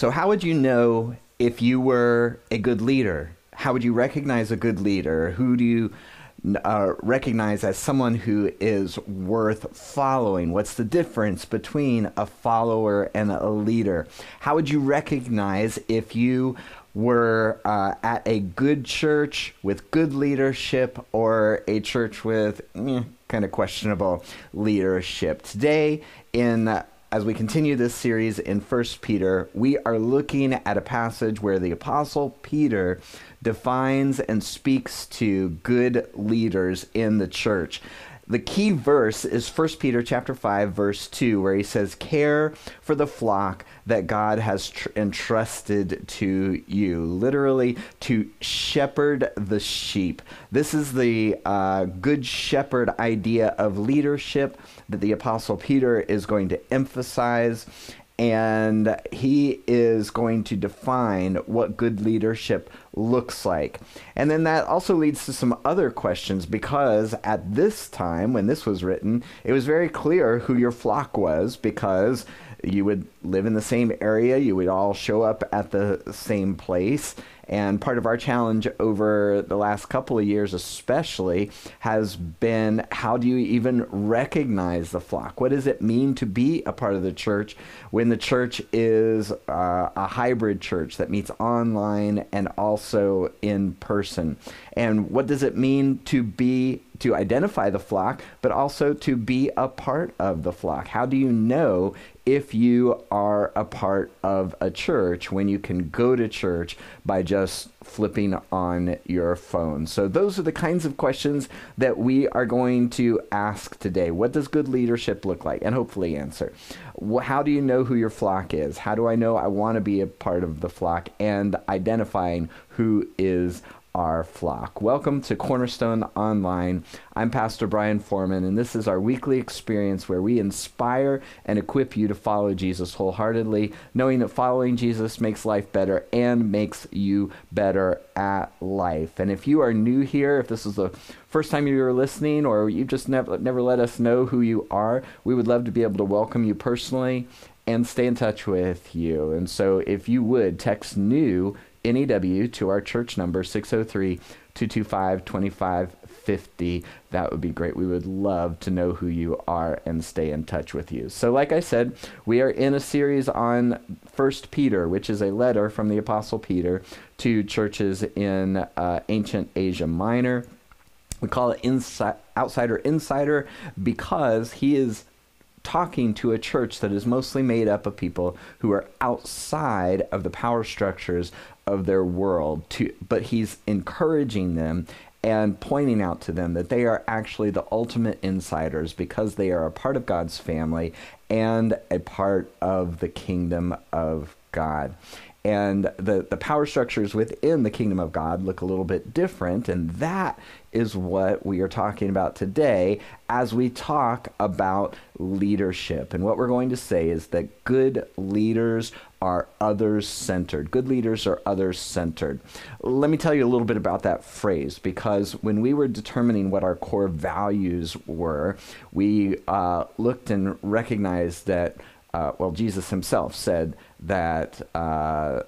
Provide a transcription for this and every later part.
So, how would you know if you were a good leader? How would you recognize a good leader? Who do you uh, recognize as someone who is worth following? What's the difference between a follower and a leader? How would you recognize if you were uh, at a good church with good leadership or a church with eh, kind of questionable leadership? Today, in as we continue this series in First Peter, we are looking at a passage where the Apostle Peter defines and speaks to good leaders in the church. The key verse is 1 Peter chapter 5 verse 2 where he says care for the flock that God has tr- entrusted to you literally to shepherd the sheep. This is the uh, good shepherd idea of leadership that the apostle Peter is going to emphasize and he is going to define what good leadership looks like. And then that also leads to some other questions because at this time, when this was written, it was very clear who your flock was because you would live in the same area, you would all show up at the same place, and part of our challenge over the last couple of years, especially, has been how do you even recognize the flock? What does it mean to be a part of the church when the church is uh, a hybrid church that meets online and also in person? And what does it mean to be to identify the flock, but also to be a part of the flock? How do you know if you are a part of a church when you can go to church by just flipping on your phone? So, those are the kinds of questions that we are going to ask today. What does good leadership look like? And hopefully answer. How do you know who your flock is? How do I know I want to be a part of the flock? And identifying who is our flock. Welcome to Cornerstone Online. I'm Pastor Brian Foreman, and this is our weekly experience where we inspire and equip you to follow Jesus wholeheartedly, knowing that following Jesus makes life better and makes you better at life. And if you are new here, if this is the first time you are listening, or you just never, never let us know who you are, we would love to be able to welcome you personally and stay in touch with you. And so if you would text new NEW to our church number 603 225 2550. That would be great. We would love to know who you are and stay in touch with you. So, like I said, we are in a series on First Peter, which is a letter from the Apostle Peter to churches in uh, ancient Asia Minor. We call it insi- outsider insider because he is talking to a church that is mostly made up of people who are outside of the power structures of their world to but he's encouraging them and pointing out to them that they are actually the ultimate insiders because they are a part of God's family and a part of the kingdom of God and the, the power structures within the kingdom of God look a little bit different. And that is what we are talking about today as we talk about leadership. And what we're going to say is that good leaders are others centered. Good leaders are others centered. Let me tell you a little bit about that phrase because when we were determining what our core values were, we uh, looked and recognized that, uh, well, Jesus himself said, that uh,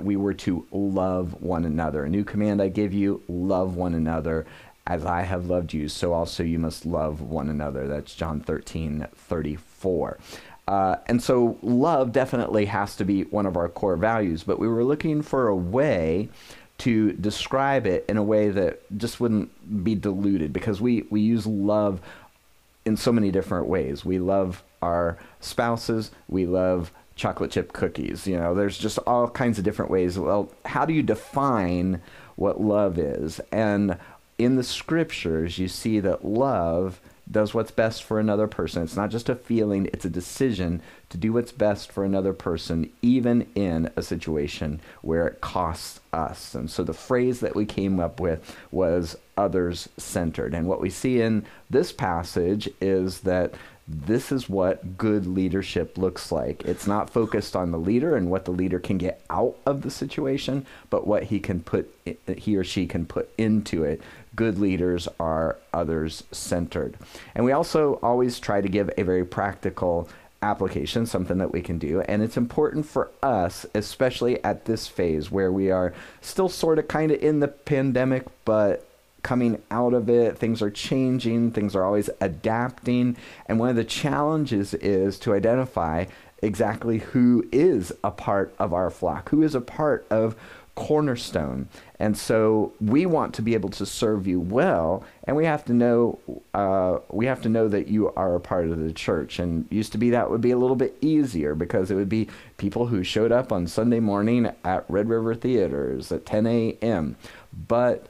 we were to love one another. A new command I give you love one another. As I have loved you, so also you must love one another. That's John 13 34. Uh, and so love definitely has to be one of our core values, but we were looking for a way to describe it in a way that just wouldn't be diluted because we, we use love in so many different ways. We love our spouses, we love chocolate chip cookies. You know, there's just all kinds of different ways. Well, how do you define what love is? And in the scriptures, you see that love does what's best for another person. It's not just a feeling, it's a decision to do what's best for another person, even in a situation where it costs us. And so the phrase that we came up with was others centered. And what we see in this passage is that this is what good leadership looks like. It's not focused on the leader and what the leader can get out of the situation, but what he can put he or she can put into it. Good leaders are others centered. And we also always try to give a very practical application, something that we can do. And it's important for us, especially at this phase where we are still sort of kind of in the pandemic, but coming out of it. Things are changing, things are always adapting. And one of the challenges is to identify exactly who is a part of our flock, who is a part of cornerstone. And so we want to be able to serve you well, and we have to know uh, we have to know that you are a part of the church. And used to be that would be a little bit easier because it would be people who showed up on Sunday morning at Red River Theaters at 10 a.m. But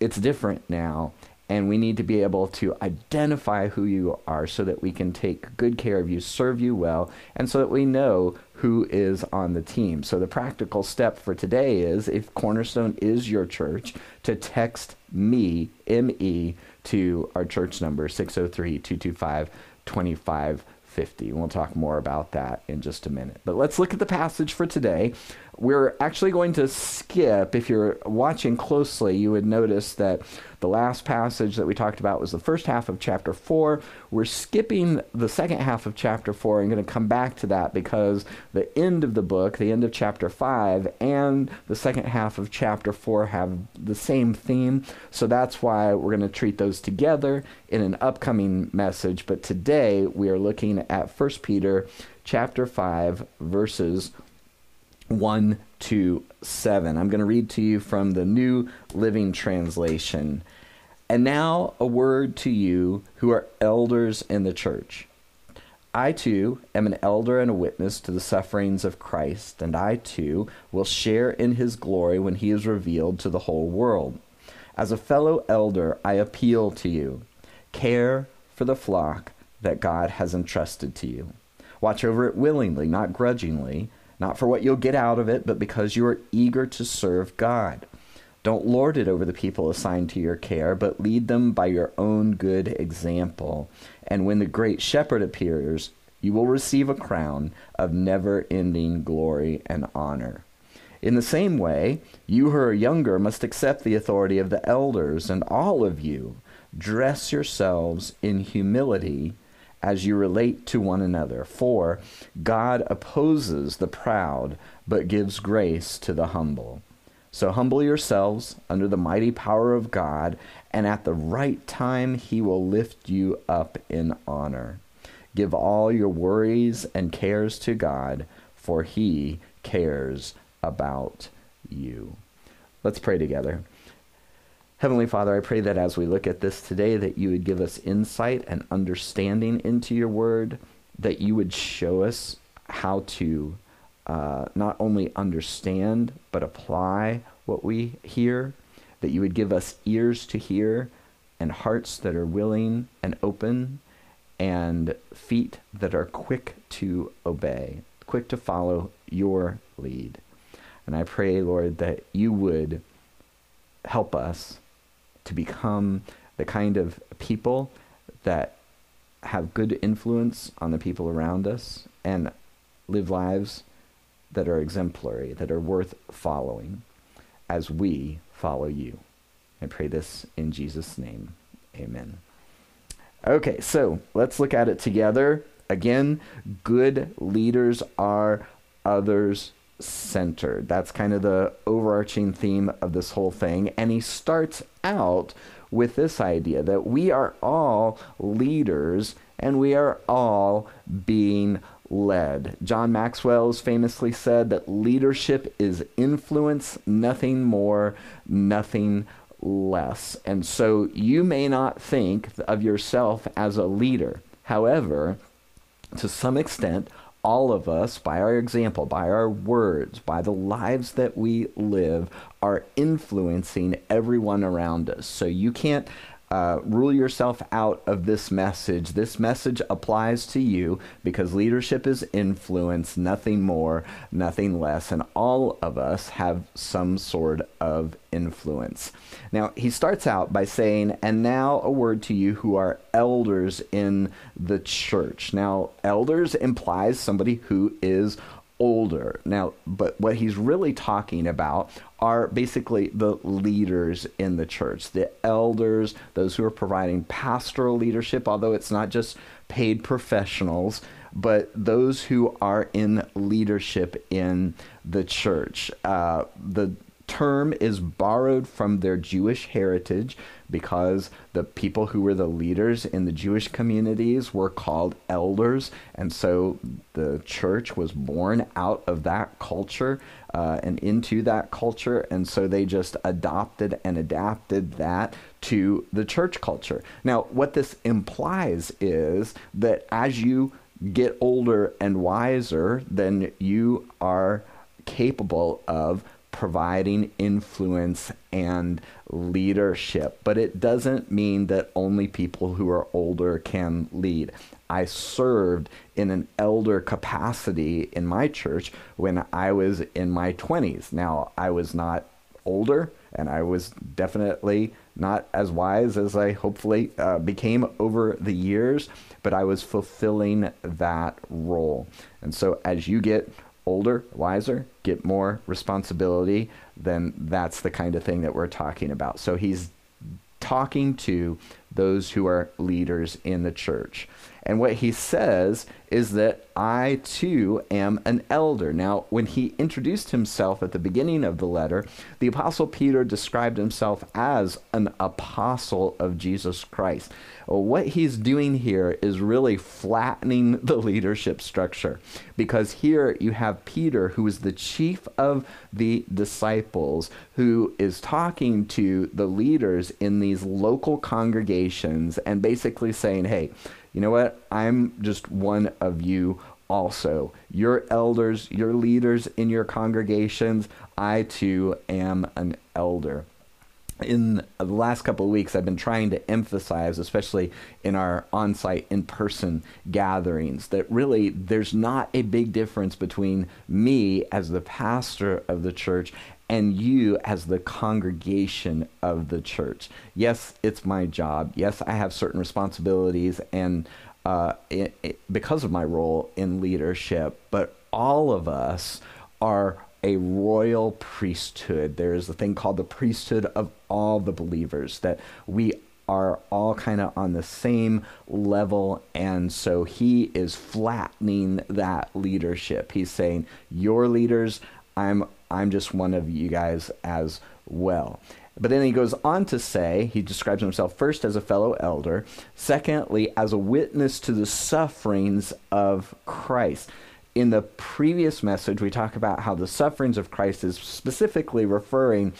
it's different now, and we need to be able to identify who you are so that we can take good care of you, serve you well, and so that we know who is on the team. So the practical step for today is if Cornerstone is your church, to text me, M E, to our church number 603 225 2550. We'll talk more about that in just a minute. But let's look at the passage for today. We're actually going to skip, if you're watching closely, you would notice that the last passage that we talked about was the first half of chapter 4. We're skipping the second half of chapter 4 and going to come back to that because the end of the book, the end of chapter 5, and the second half of chapter 4 have the same theme. So that's why we're going to treat those together in an upcoming message. But today we are looking at 1 Peter chapter 5, verses 1 to 7. I'm going to read to you from the New Living Translation. And now a word to you who are elders in the church. I too am an elder and a witness to the sufferings of Christ, and I too will share in his glory when he is revealed to the whole world. As a fellow elder, I appeal to you care for the flock that God has entrusted to you. Watch over it willingly, not grudgingly not for what you'll get out of it, but because you are eager to serve God. Don't lord it over the people assigned to your care, but lead them by your own good example. And when the great shepherd appears, you will receive a crown of never ending glory and honor. In the same way, you who are younger must accept the authority of the elders, and all of you dress yourselves in humility as you relate to one another. For God opposes the proud, but gives grace to the humble. So humble yourselves under the mighty power of God, and at the right time he will lift you up in honor. Give all your worries and cares to God, for he cares about you. Let's pray together. Heavenly Father, I pray that as we look at this today, that you would give us insight and understanding into your word, that you would show us how to uh, not only understand, but apply what we hear, that you would give us ears to hear and hearts that are willing and open and feet that are quick to obey, quick to follow your lead. And I pray, Lord, that you would help us to become the kind of people that have good influence on the people around us and live lives that are exemplary, that are worth following as we follow you. I pray this in Jesus' name. Amen. Okay, so let's look at it together. Again, good leaders are others centered. That's kind of the overarching theme of this whole thing. And he starts out with this idea that we are all leaders and we are all being led. John Maxwell famously said that leadership is influence, nothing more, nothing less. And so you may not think of yourself as a leader. However, to some extent, all of us, by our example, by our words, by the lives that we live, are influencing everyone around us. So you can't uh, rule yourself out of this message. This message applies to you because leadership is influence, nothing more, nothing less. And all of us have some sort of influence. Now, he starts out by saying, And now a word to you who are elders in the church. Now, elders implies somebody who is older. Now, but what he's really talking about are basically the leaders in the church, the elders, those who are providing pastoral leadership, although it's not just paid professionals. but those who are in leadership in the church. Uh, the term is borrowed from their Jewish heritage because the people who were the leaders in the Jewish communities were called elders. And so the church was born out of that culture uh, and into that culture. And so they just adopted and adapted that to the church culture. Now, what this implies is that as you get older and wiser, then you are capable of providing influence and leadership. But it doesn't mean that only people who are older can lead. I served in an elder capacity in my church when I was in my 20s. Now, I was not older and I was definitely not as wise as I hopefully uh, became over the years, but I was fulfilling that role. And so as you get older, wiser, get more responsibility, then that's the kind of thing that we're talking about. So he's talking to those who are leaders in the church. And what he says is that I too am an elder. Now, when he introduced himself at the beginning of the letter, the Apostle Peter described himself as an apostle of Jesus Christ. What he's doing here is really flattening the leadership structure because here you have Peter, who is the chief of the disciples, who is talking to the leaders in these local congregations and basically saying, hey, you know what? I'm just one of you also. Your elders, your leaders in your congregations, I too am an elder. In the last couple of weeks, I've been trying to emphasize, especially in our on site, in person gatherings, that really there's not a big difference between me as the pastor of the church and you as the congregation of the church. Yes, it's my job. Yes, I have certain responsibilities and uh, it, it, because of my role in leadership, but all of us are a royal priesthood. There is a thing called the priesthood of all the believers that we are all kind of on the same level. And so he is flattening that leadership. He's saying, Your leaders, I'm I'm just one of you guys as well. But then he goes on to say, he describes himself first as a fellow elder, secondly, as a witness to the sufferings of Christ. In the previous message, we talk about how the sufferings of Christ is specifically referring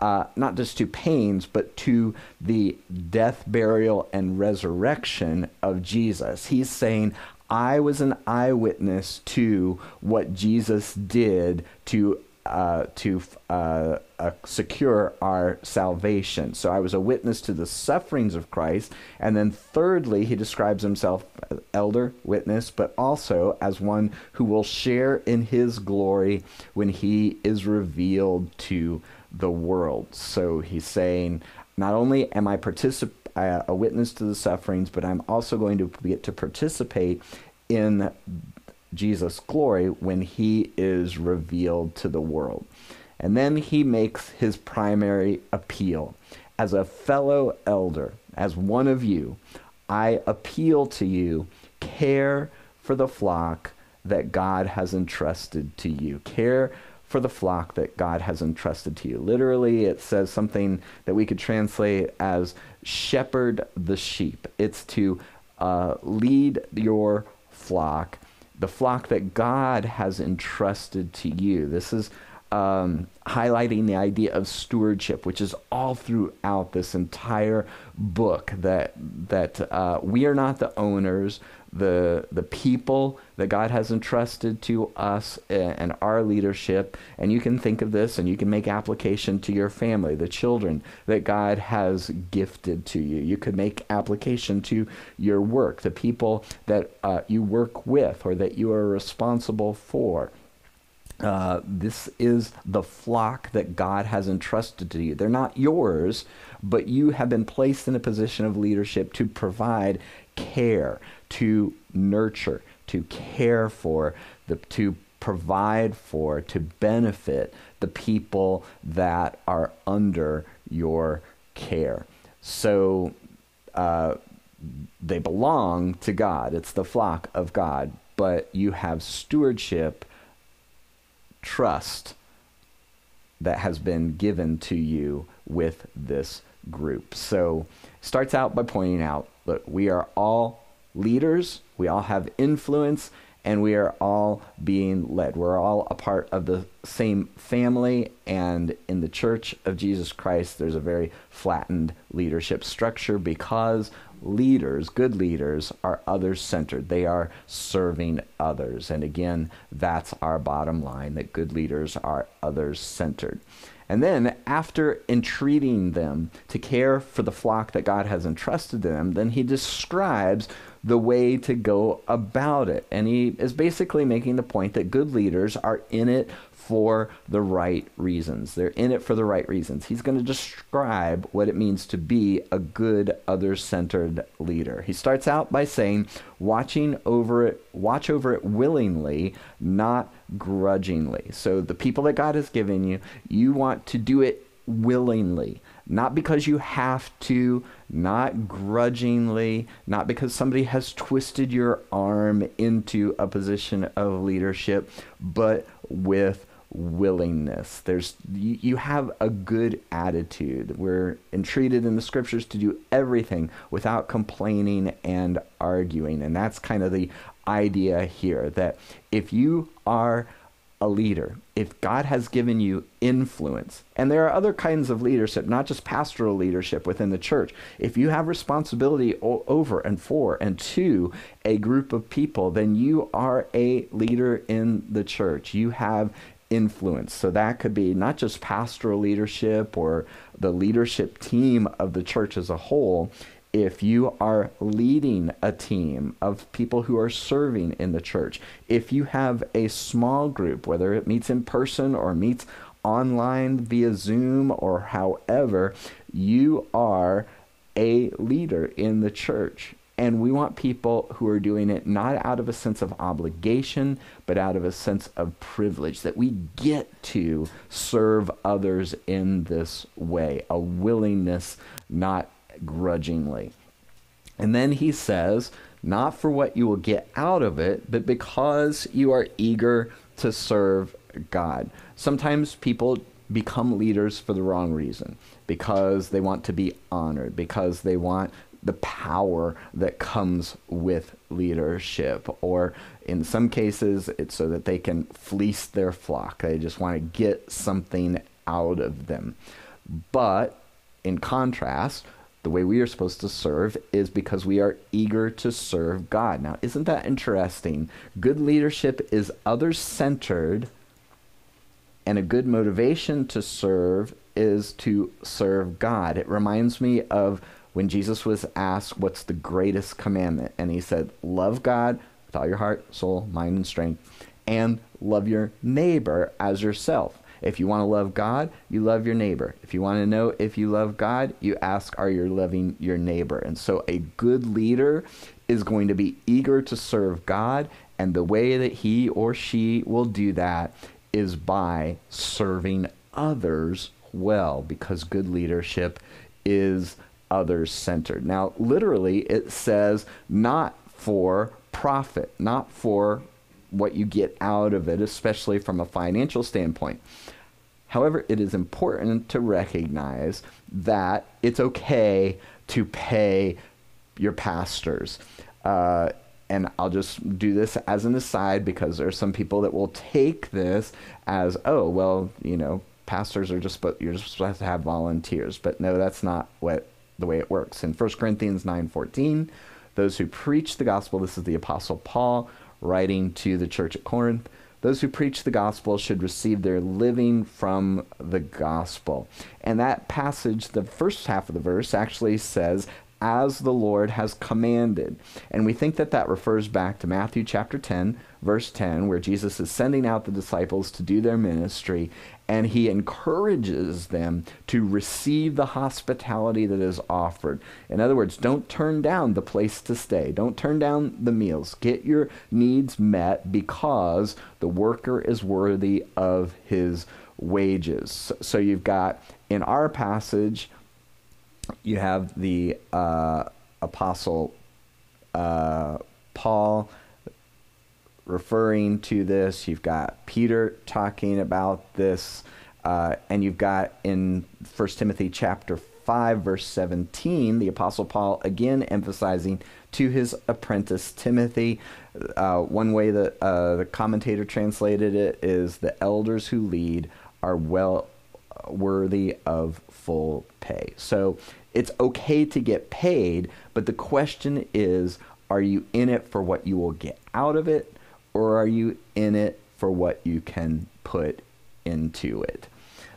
uh, not just to pains, but to the death, burial, and resurrection of Jesus. He's saying, I was an eyewitness to what Jesus did to uh, to uh, uh, secure our salvation. So I was a witness to the sufferings of Christ. And then, thirdly, he describes himself as elder, witness, but also as one who will share in his glory when he is revealed to the world. So he's saying, not only am I particip- uh, a witness to the sufferings, but I'm also going to get to participate in Jesus' glory when he is revealed to the world. And then he makes his primary appeal. As a fellow elder, as one of you, I appeal to you care for the flock that God has entrusted to you. Care for the flock that God has entrusted to you. Literally, it says something that we could translate as shepherd the sheep. It's to uh, lead your flock the flock that God has entrusted to you. This is um, highlighting the idea of stewardship, which is all throughout this entire book. That that uh, we are not the owners, the the people that God has entrusted to us and our leadership. And you can think of this, and you can make application to your family, the children that God has gifted to you. You could make application to your work, the people that uh, you work with or that you are responsible for. Uh, this is the flock that God has entrusted to you. They're not yours, but you have been placed in a position of leadership to provide care, to nurture, to care for, the, to provide for, to benefit the people that are under your care. So uh, they belong to God. It's the flock of God. but you have stewardship, trust that has been given to you with this group. So, starts out by pointing out look, we are all leaders, we all have influence, and we are all being led. We're all a part of the same family, and in the Church of Jesus Christ, there's a very flattened leadership structure because leaders, good leaders, are others centered. They are serving others. And again, that's our bottom line that good leaders are others centered. And then, after entreating them to care for the flock that God has entrusted them, then he describes the way to go about it. And he is basically making the point that good leaders are in it for the right reasons. They're in it for the right reasons. He's going to describe what it means to be a good other-centered leader. He starts out by saying, watching over it, watch over it willingly, not grudgingly. So the people that God has given you, you want to do it willingly, not because you have to, not grudgingly, not because somebody has twisted your arm into a position of leadership, but with willingness. There's you, you have a good attitude. We're entreated in the scriptures to do everything without complaining and arguing. And that's kind of the idea here that if you are a leader, if God has given you influence, and there are other kinds of leadership, not just pastoral leadership within the church, if you have responsibility o- over and for and to a group of people, then you are a leader in the church. You have influence. So that could be not just pastoral leadership or the leadership team of the church as a whole. If you are leading a team of people who are serving in the church, if you have a small group, whether it meets in person or meets online via Zoom or however, you are a leader in the church. And we want people who are doing it not out of a sense of obligation, but out of a sense of privilege that we get to serve others in this way, a willingness, not grudgingly. And then he says, not for what you will get out of it, but because you are eager to serve God. Sometimes people become leaders for the wrong reason because they want to be honored, because they want the power that comes with leadership. Or in some cases, it's so that they can fleece their flock. They just want to get something out of them. But in contrast, the way we are supposed to serve is because we are eager to serve God. Now, isn't that interesting? Good leadership is others centered, and a good motivation to serve is to serve God. It reminds me of when Jesus was asked, What's the greatest commandment? And he said, Love God with all your heart, soul, mind, and strength, and love your neighbor as yourself. If you want to love God, you love your neighbor. If you want to know if you love God, you ask, Are you loving your neighbor? And so a good leader is going to be eager to serve God, and the way that he or she will do that is by serving others well, because good leadership is others centered. Now, literally, it says not for profit, not for what you get out of it, especially from a financial standpoint. However, it is important to recognize that it's okay to pay your pastors. Uh, and I'll just do this as an aside because there are some people that will take this as, oh, well, you know, pastors are just, but you're just supposed to have volunteers. But no, that's not what the way it works. In 1 Corinthians 9:14, those who preach the gospel, this is the apostle Paul writing to the church at Corinth, those who preach the gospel should receive their living from the gospel. And that passage, the first half of the verse actually says as the Lord has commanded. And we think that that refers back to Matthew chapter 10, verse 10, where Jesus is sending out the disciples to do their ministry and he encourages them to receive the hospitality that is offered. In other words, don't turn down the place to stay. Don't turn down the meals. Get your needs met because the worker is worthy of his wages. So you've got in our passage, you have the uh, apostle uh, Paul referring to this. You've got Peter talking about this. Uh, and you've got in 1 Timothy chapter 5, verse 17, the Apostle Paul again emphasizing to his apprentice Timothy. Uh, one way that uh, the commentator translated it is the elders who lead are well worthy of full pay. So it's okay to get paid, but the question is are you in it for what you will get out of it, or are you in it for what you can put into it?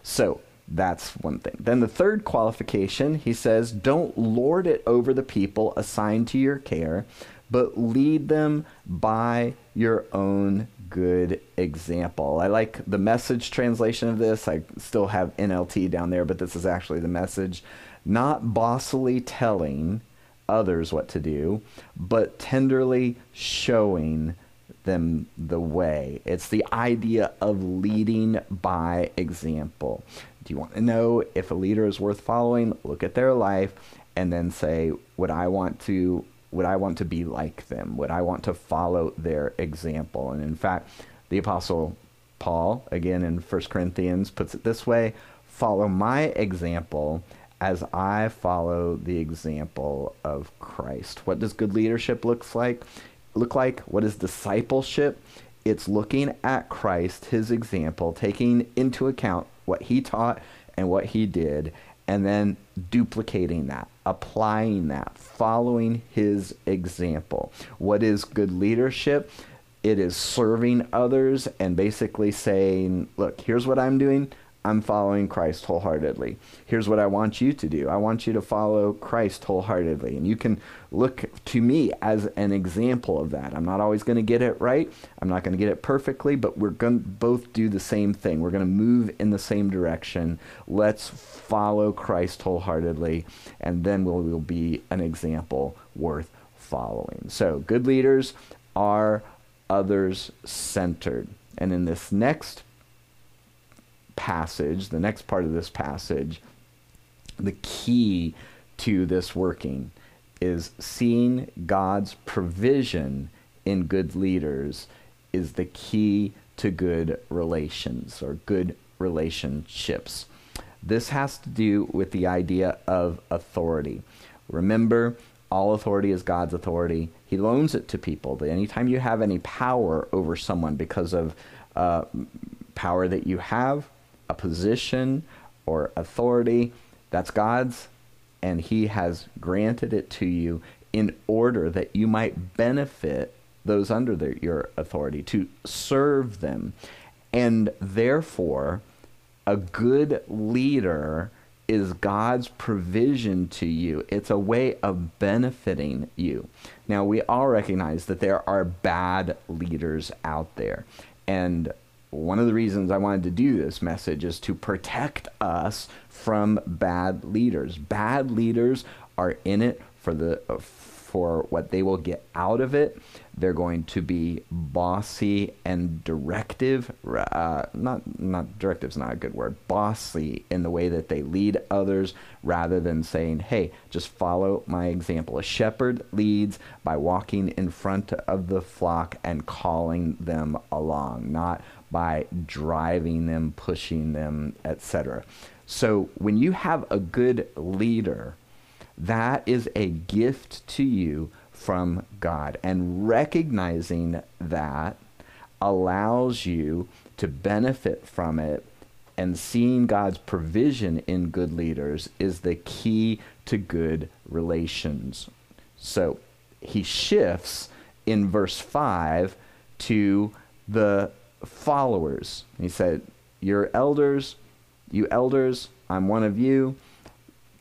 So that's one thing. Then the third qualification, he says, don't lord it over the people assigned to your care, but lead them by your own good example. I like the message translation of this. I still have NLT down there, but this is actually the message. Not bossily telling others what to do, but tenderly showing them the way. It's the idea of leading by example. Do you want to know if a leader is worth following? Look at their life and then say, would I want to would I want to be like them? Would I want to follow their example? And in fact, the apostle Paul, again in 1 Corinthians, puts it this way, follow my example as I follow the example of Christ. What does good leadership looks like? Look like? What is discipleship? It's looking at Christ, his example, taking into account what he taught and what he did, and then duplicating that, applying that, following his example. What is good leadership? It is serving others and basically saying, look, here's what I'm doing. I'm following Christ wholeheartedly. Here's what I want you to do. I want you to follow Christ wholeheartedly. And you can look to me as an example of that. I'm not always going to get it right. I'm not going to get it perfectly, but we're going to both do the same thing. We're going to move in the same direction. Let's follow Christ wholeheartedly, and then we'll, we'll be an example worth following. So, good leaders are others centered. And in this next passage, the next part of this passage, the key to this working is seeing God's provision in good leaders is the key to good relations or good relationships. This has to do with the idea of authority. Remember, all authority is God's authority. He loans it to people. Anytime you have any power over someone because of uh, power that you have, a position or authority that's God's, and He has granted it to you in order that you might benefit those under your authority, to serve them. And therefore, a good leader is God's provision to you. It's a way of benefiting you. Now, we all recognize that there are bad leaders out there. And one of the reasons I wanted to do this message is to protect us from bad leaders. Bad leaders are in it for the for what they will get out of it. They're going to be bossy and directive. Uh, not not directive's not a good word. Bossy in the way that they lead others, rather than saying, "Hey, just follow my example." A shepherd leads by walking in front of the flock and calling them along, not by driving them, pushing them, etc. So when you have a good leader, that is a gift to you from God. And recognizing that allows you to benefit from it and seeing God's provision in good leaders is the key to good relations. So he shifts in verse 5 to the followers. He said, Your elders, you elders, I'm one of you,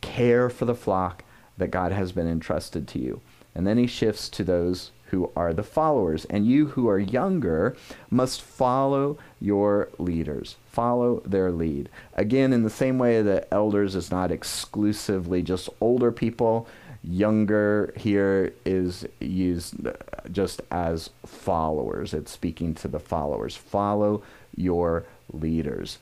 care for the flock that God has been entrusted to you. And then he shifts to those who are the followers. And you who are younger must follow your leaders, follow their lead. Again, in the same way that elders is not exclusively just older people, younger here is used uh, just as followers. It's speaking to the followers. Follow your leaders.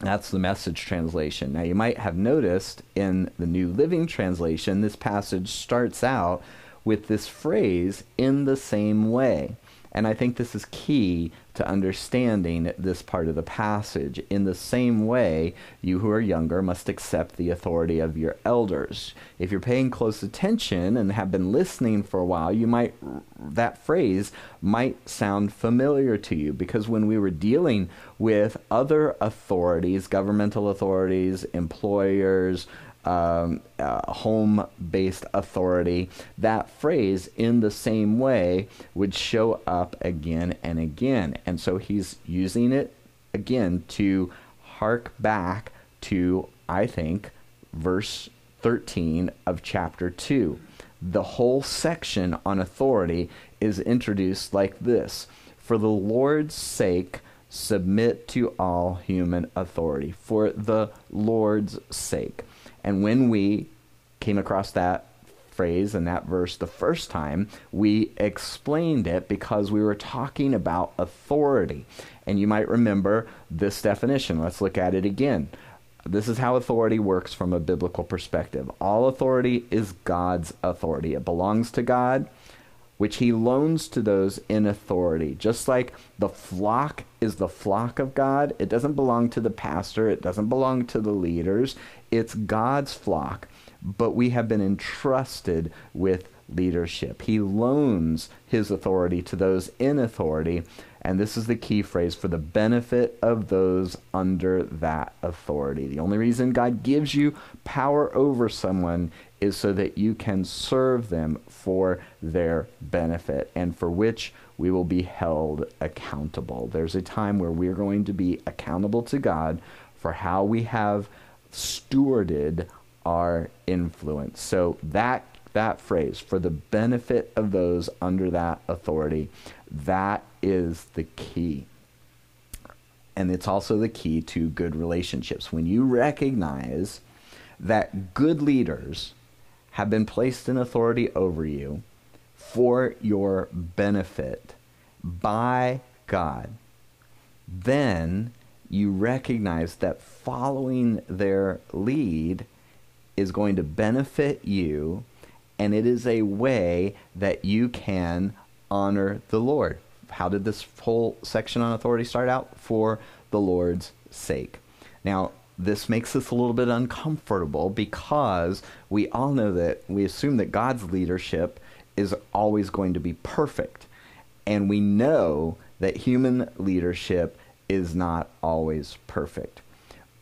That's the message translation. Now, you might have noticed in the New Living Translation, this passage starts out with this phrase, in the same way. And I think this is key to understanding this part of the passage. In the same way, you who are younger must accept the authority of your elders. If you're paying close attention and have been listening for a while, you might that phrase might sound familiar to you because when we were dealing with other authorities, governmental authorities, employers, um, uh, home based authority, that phrase in the same way would show up again and again. And so he's using it again to hark back to, I think, verse 13 of chapter 2. The whole section on authority is introduced like this For the Lord's sake, submit to all human authority. For the Lord's sake. And when we came across that phrase and that verse the first time, we explained it because we were talking about authority. And you might remember this definition. Let's look at it again. This is how authority works from a biblical perspective. All authority is God's authority, it belongs to God which he loans to those in authority. Just like the flock is the flock of God, it doesn't belong to the pastor, it doesn't belong to the leaders, it's God's flock. But we have been entrusted with leadership. He loans his authority to those in authority, and this is the key phrase for the benefit of those under that authority. The only reason God gives you power over someone is so that you can serve them for their benefit and for which we will be held accountable. There's a time where we're going to be accountable to God for how we have stewarded our influence. So that that phrase for the benefit of those under that authority, that is the key. And it's also the key to good relationships. When you recognize that good leaders have been placed in authority over you for your benefit by God, then you recognize that following their lead is going to benefit you, and it is a way that you can honor the Lord. How did this whole section on authority start out? For the Lord's sake. Now, this makes us a little bit uncomfortable because we all know that we assume that God's leadership is always going to be perfect. And we know that human leadership is not always perfect.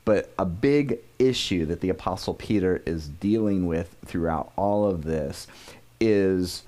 But a big issue that the Apostle Peter is dealing with throughout all of this is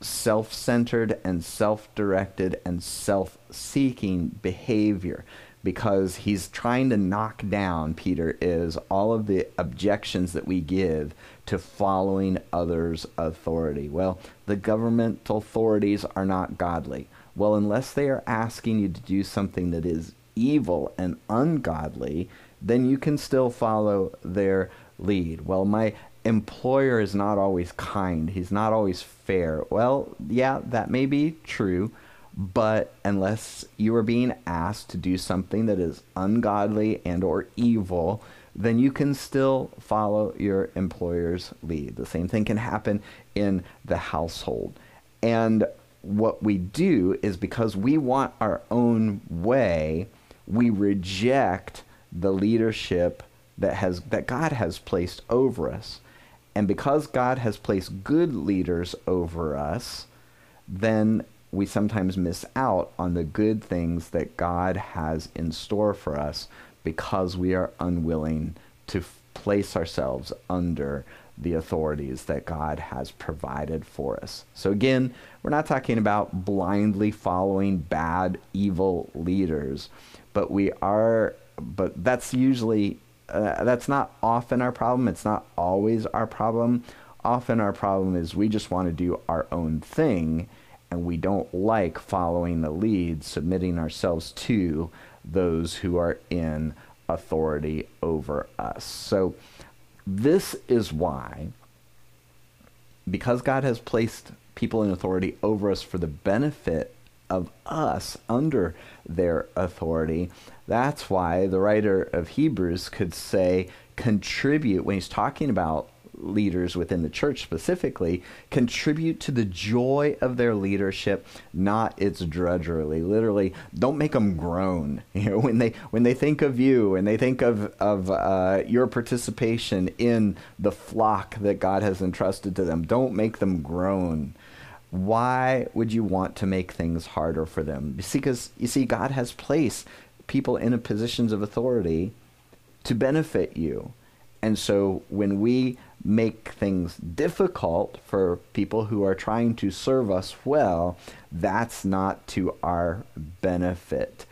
self centered and self directed and self seeking behavior because he's trying to knock down, Peter is, all of the objections that we give to following others' authority. Well, the governmental authorities are not godly. Well, unless they are asking you to do something that is evil and ungodly, then you can still follow their lead. Well, my employer is not always kind, he's not always fair. Well, yeah, that may be true but unless you are being asked to do something that is ungodly and or evil then you can still follow your employer's lead. The same thing can happen in the household. And what we do is because we want our own way we reject the leadership that has that God has placed over us and because God has placed good leaders over us then we sometimes miss out on the good things that God has in store for us because we are unwilling to place ourselves under the authorities that God has provided for us. So, again, we're not talking about blindly following bad, evil leaders, but we are, but that's usually, uh, that's not often our problem. It's not always our problem. Often our problem is we just want to do our own thing and we don't like following the lead, submitting ourselves to those who are in authority over us. So, this is why, because God has placed people in authority over us for the benefit of us under their authority, that's why the writer of Hebrews could say, contribute, when he's talking about leaders within the church specifically contribute to the joy of their leadership, not its drudgery. Literally, don't make them groan. You know, when they when they think of you and they think of of uh, your participation in the flock that God has entrusted to them, don't make them groan. Why would you want to make things harder for them? Because you see, God has placed people in positions of authority to benefit you. And so when we make things difficult for people who are trying to serve us well, that's not to our benefit.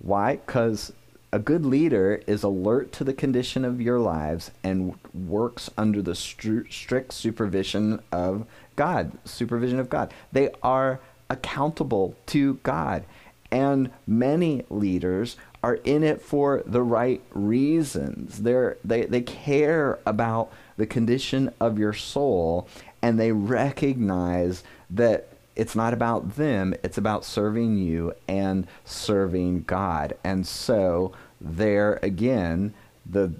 Why? Because a good leader is alert to the condition of your lives and works under the stru- strict supervision of God, supervision of God. They are accountable to God. And many leaders are in it for the right reasons. They're, they, they care about the condition of your soul and they recognize that it's not about them, it's about serving you and serving God. And so, there again, the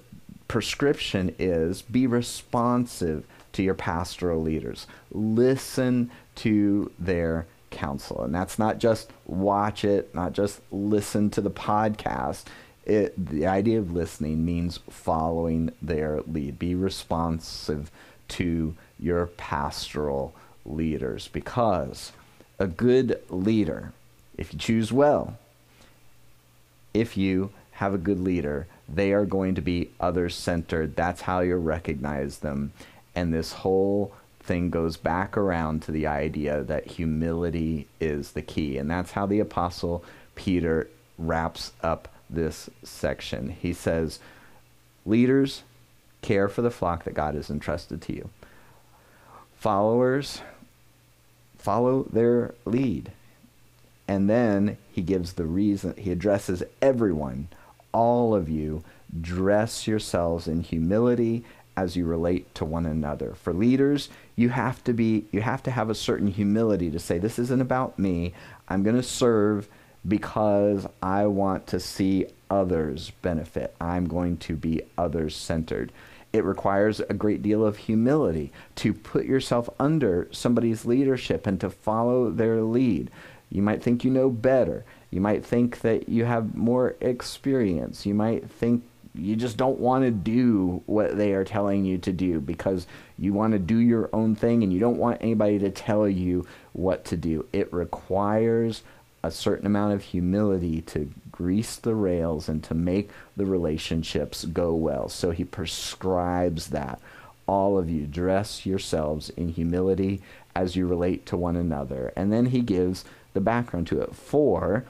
prescription is be responsive to your pastoral leaders, listen to their counsel. And that's not just watch it, not just listen to the podcast. It, the idea of listening means following their lead. Be responsive to your pastoral leaders because a good leader, if you choose well, if you have a good leader, they are going to be other centered. That's how you recognize them. And this whole thing goes back around to the idea that humility is the key. And that's how the Apostle Peter wraps up this section. He says, Leaders, care for the flock that God has entrusted to you. Followers, follow their lead. And then he gives the reason, he addresses everyone, all of you, dress yourselves in humility as you relate to one another. For leaders, you have to be you have to have a certain humility to say this isn't about me. I'm going to serve because I want to see others benefit. I'm going to be others centered. It requires a great deal of humility to put yourself under somebody's leadership and to follow their lead. You might think you know better. You might think that you have more experience. You might think you just don't want to do what they are telling you to do because you want to do your own thing and you don't want anybody to tell you what to do. It requires a certain amount of humility to grease the rails and to make the relationships go well. So he prescribes that. All of you dress yourselves in humility as you relate to one another. And then he gives the background to it. For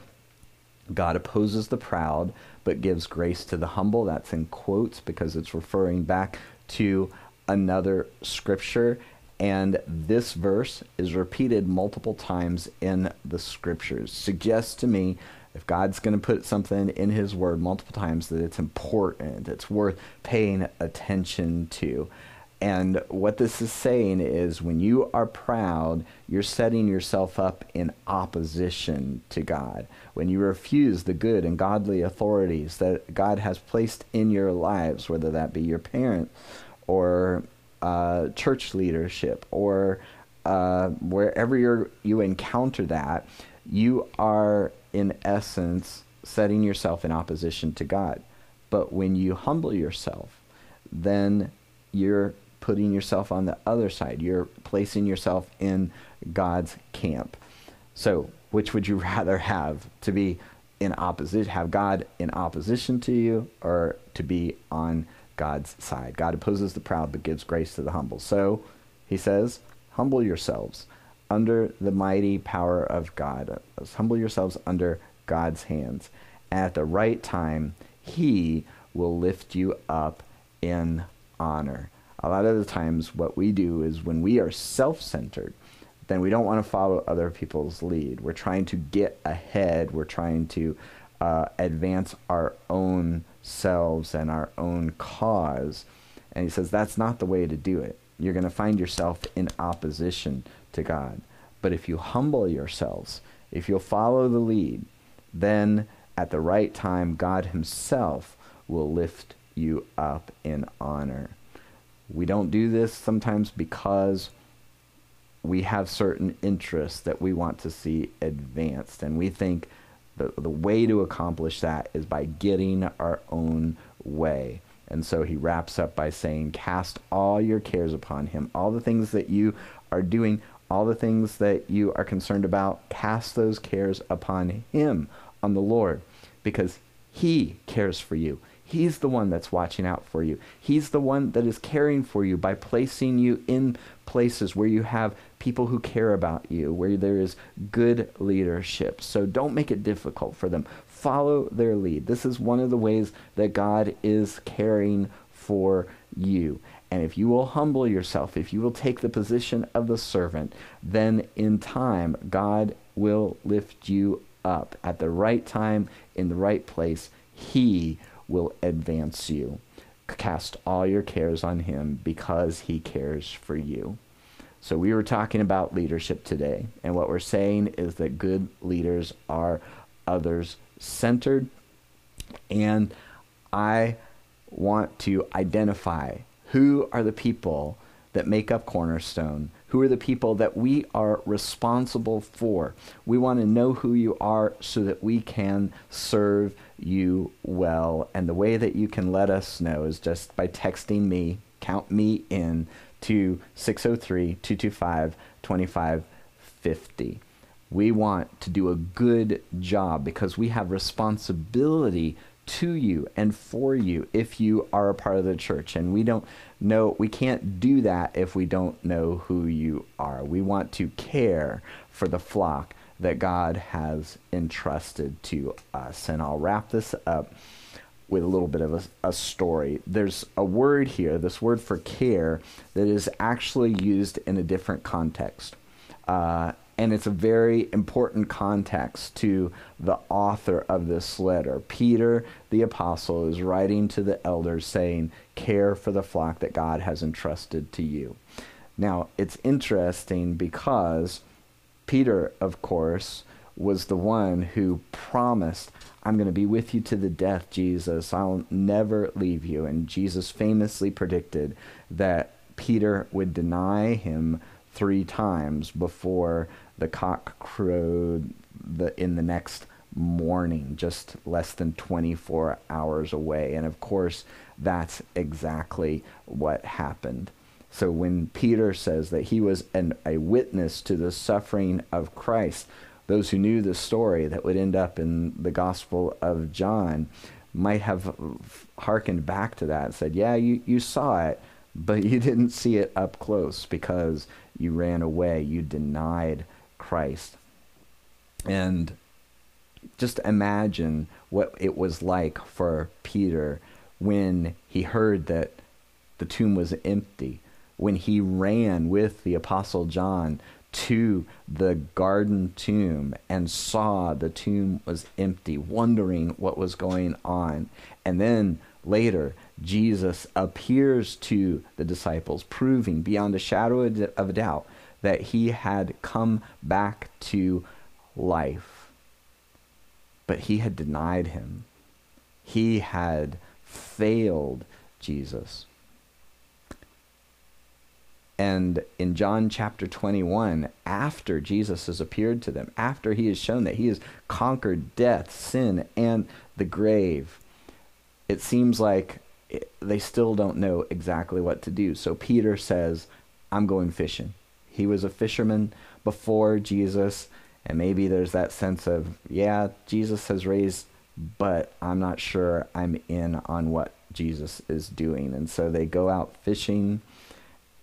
God opposes the proud, but gives grace to the humble. That's in quotes because it's referring back to another scripture. And this verse is repeated multiple times in the scriptures. Suggests to me if God's going to put something in his word multiple times that it's important, it's worth paying attention to. And what this is saying is when you are proud, you're setting yourself up in opposition to God. When you refuse the good and godly authorities that God has placed in your lives, whether that be your parent or uh, church leadership or uh, wherever you you encounter that, you are in essence setting yourself in opposition to God. But when you humble yourself, then you're putting yourself on the other side. You're placing yourself in God's camp. So, which would you rather have to be in opposition, have God in opposition to you, or to be on God's side? God opposes the proud but gives grace to the humble. So, he says, humble yourselves under the mighty power of God. Humble yourselves under God's hands. At the right time, he will lift you up in honor a lot of the times what we do is when we are self-centered then we don't want to follow other people's lead. We're trying to get ahead. We're trying to uh, advance our own selves and our own cause. And he says that's not the way to do it. You're going to find yourself in opposition to god. But if you humble yourselves if you'll follow the lead then at the right time god himself will lift you up in honor We don't do this sometimes because we have certain interests that we want to see advanced. And we think the, the way to accomplish that is by getting our own way. And so he wraps up by saying, Cast all your cares upon him. All the things that you are doing, all the things that you are concerned about, cast those cares upon him, on the Lord, because he cares for you. He's the one that's watching out for you. He's the one that is caring for you by placing you in places where you have people who care about you, where there is good leadership. So don't make it difficult for them. Follow their lead. This is one of the ways that God is caring for you. And if you will humble yourself, if you will take the position of the servant, then in time, God will lift you up at the right time, in the right place. He will advance you. Cast all your cares on him because he cares for you. So, we were talking about leadership today, and what we're saying is that good leaders are others centered. And I want to identify who are the people that make up Cornerstone who are the people that we are responsible for. We want to know who you are so that we can serve you well. And the way that you can let us know is just by texting me, count me in to 603 225 2550. We want to do a good job because we have responsibility to you and for you if you are a part of the church. And we don't know, we can't do that if we don't know who you are. We want to care for the flock that God has entrusted to us. And I'll wrap this up with a little bit of a, a, story. There's a word here, this word for care, that is actually used in a different context. Uh, and it's a very important context to the author of this letter. Peter, the apostle, is writing to the elders saying, Care for the flock that God has entrusted to you. Now, it's interesting because Peter, of course, was the one who promised, I'm going to be with you to the death, Jesus. I'll never leave you. And Jesus famously predicted that Peter would deny him three times before the cock crowed the, in the next morning, just less than 24 hours away. And of course, that's exactly what happened. So when Peter says that he was an, a witness to the suffering of Christ, those who knew the story that would end up in the Gospel of John might have hearkened back to that and said, Yeah, you, you saw it, but you didn't see it up close because you ran away, you denied Christ. And just imagine what it was like for Peter when he heard that the tomb was empty, when he ran with the Apostle John to the garden tomb and saw the tomb was empty, wondering what was going on. And then later, Jesus appears to the disciples, proving beyond a shadow of a doubt that he had come back to life. But he had denied him. He had failed Jesus. And in John chapter 21, after Jesus has appeared to them, after he has shown that he has conquered death, sin, and the grave, it seems like they still don't know exactly what to do. So Peter says, I'm going fishing. He was a fisherman before Jesus, and maybe there's that sense of, yeah, Jesus has raised, but I'm not sure I'm in on what Jesus is doing. And so they go out fishing,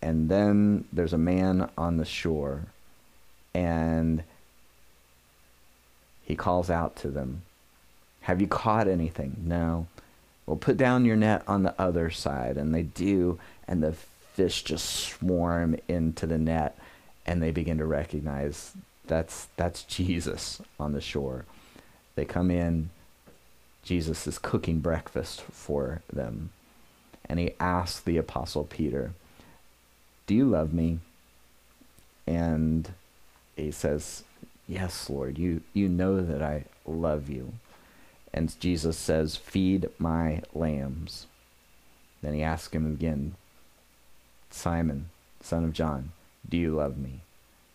and then there's a man on the shore, and he calls out to them, Have you caught anything? No. Well, put down your net on the other side. And they do, and the fish just swarm into the net and they begin to recognize that's that's Jesus on the shore. They come in, Jesus is cooking breakfast for them. And he asks the apostle Peter, "Do you love me?" And he says, "Yes, Lord. You you know that I love you." And Jesus says, "Feed my lambs." Then he asks him again, Simon, son of John, do you love me?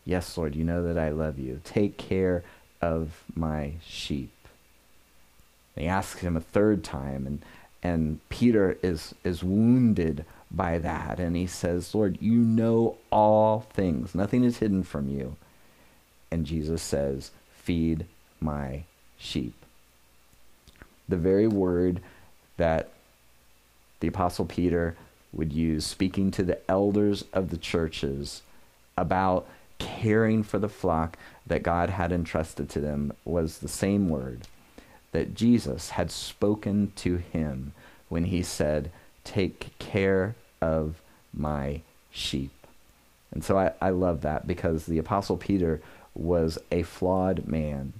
Yes, Lord, you know that I love you. Take care of my sheep. And he asks him a third time, and, and Peter is, is wounded by that. And he says, Lord, you know all things, nothing is hidden from you. And Jesus says, Feed my sheep. The very word that the Apostle Peter would use, speaking to the elders of the churches about caring for the flock that God had entrusted to them, was the same word that Jesus had spoken to him when he said, Take care of my sheep. And so I, I love that because the Apostle Peter was a flawed man,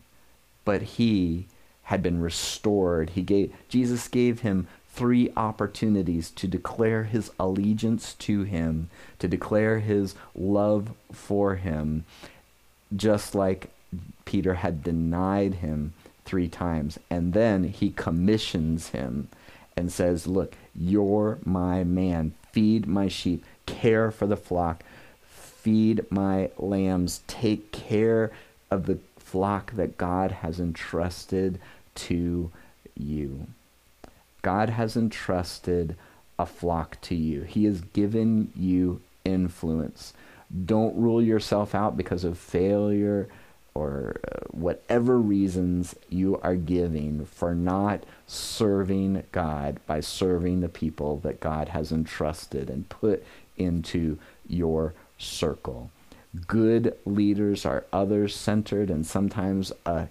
but he had been restored. He gave Jesus gave him three opportunities to declare his allegiance to him, to declare his love for him, just like Peter had denied him three times. And then he commissions him and says, Look, you're my man. Feed my sheep, care for the flock, feed my lambs, take care of the flock that God has entrusted to you. God has entrusted a flock to you. He has given you influence. Don't rule yourself out because of failure or uh, whatever reasons you are giving for not serving God by serving the people that God has entrusted and put into your circle. Good leaders are others centered and sometimes a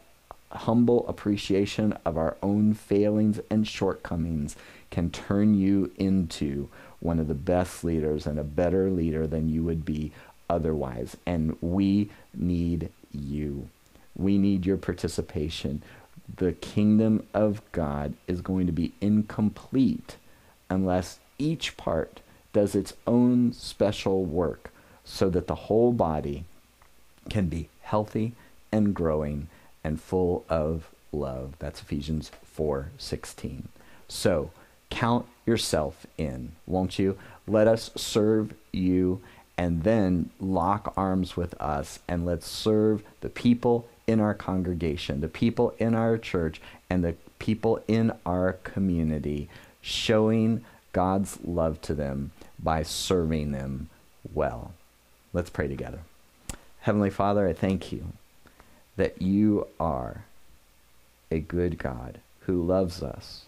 humble appreciation of our own failings and shortcomings can turn you into one of the best leaders and a better leader than you would be otherwise. And we need you. We need your participation. The kingdom of God is going to be incomplete unless each part does its own special work so that the whole body can be healthy and growing and full of love. That's Ephesians 4:16. So, count yourself in, won't you? Let us serve you and then lock arms with us and let's serve the people in our congregation, the people in our church, and the people in our community, showing God's love to them by serving them well. Let's pray together. Heavenly Father, I thank you that you are a good God who loves us,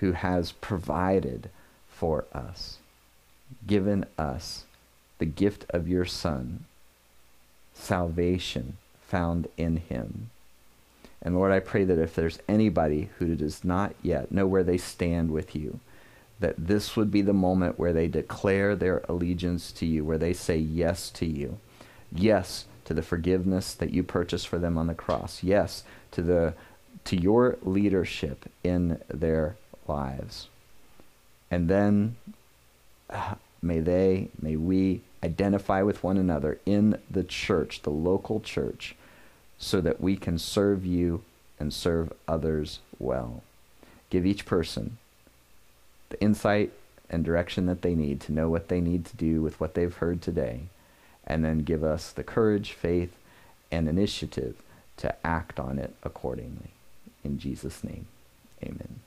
who has provided for us, given us the gift of your Son, salvation found in him. And Lord, I pray that if there's anybody who does not yet know where they stand with you, that this would be the moment where they declare their allegiance to you, where they say yes to you. Yes to the forgiveness that you purchased for them on the cross. Yes to the to your leadership in their lives. And then may they, may we identify with one another in the church, the local church, so that we can serve you and serve others well. Give each person the insight and direction that they need to know what they need to do with what they've heard today, and then give us the courage, faith, and initiative to act on it accordingly. In Jesus' name, amen.